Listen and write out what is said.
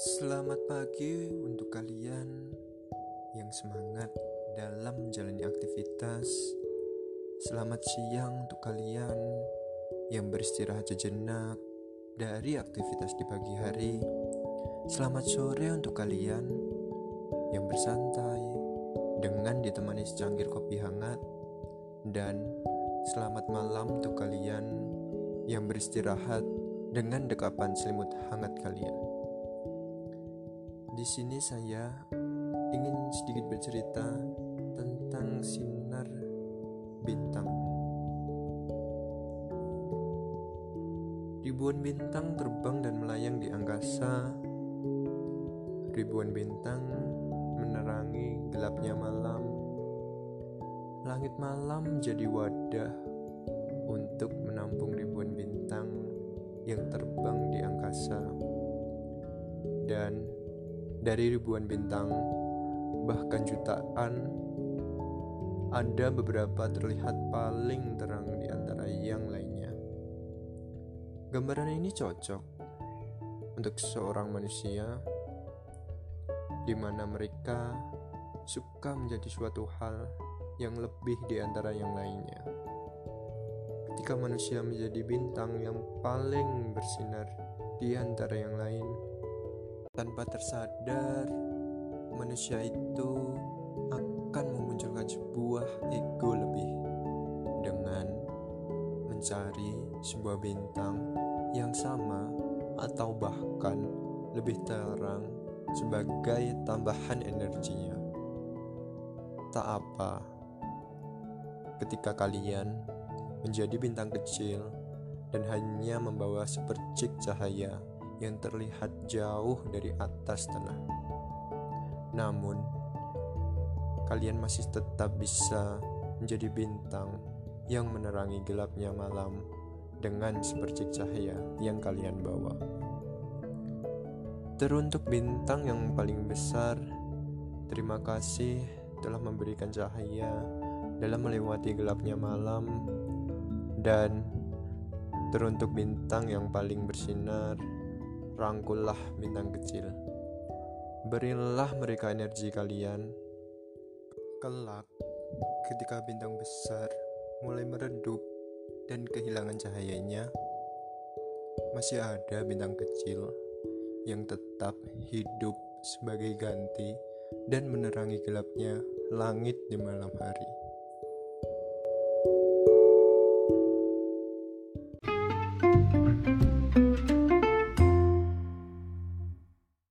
Selamat pagi untuk kalian yang semangat dalam menjalani aktivitas. Selamat siang untuk kalian yang beristirahat sejenak dari aktivitas di pagi hari. Selamat sore untuk kalian yang bersantai dengan ditemani secangkir kopi hangat dan selamat malam untuk kalian yang beristirahat dengan dekapan selimut hangat kalian. Di sini saya ingin sedikit bercerita tentang sinar bintang. Ribuan bintang terbang dan melayang di angkasa. Ribuan bintang menerangi gelapnya malam. Langit malam jadi wadah untuk menampung ribuan bintang yang terbang di angkasa. Dan dari ribuan bintang, bahkan jutaan, ada beberapa terlihat paling terang di antara yang lainnya. Gambaran ini cocok untuk seorang manusia di mana mereka suka menjadi suatu hal yang lebih di antara yang lainnya. Ketika manusia menjadi bintang yang paling bersinar di antara yang lain, tanpa tersadar, manusia itu akan memunculkan sebuah ego lebih dengan mencari sebuah bintang yang sama atau bahkan lebih terang sebagai tambahan energinya. Tak apa, ketika kalian menjadi bintang kecil dan hanya membawa sepercik cahaya yang terlihat jauh dari atas tanah. Namun, kalian masih tetap bisa menjadi bintang yang menerangi gelapnya malam dengan sepercik cahaya yang kalian bawa. Teruntuk bintang yang paling besar, terima kasih telah memberikan cahaya dalam melewati gelapnya malam dan teruntuk bintang yang paling bersinar rangkullah bintang kecil. Berilah mereka energi kalian. Kelak, ketika bintang besar mulai meredup dan kehilangan cahayanya, masih ada bintang kecil yang tetap hidup sebagai ganti dan menerangi gelapnya langit di malam hari.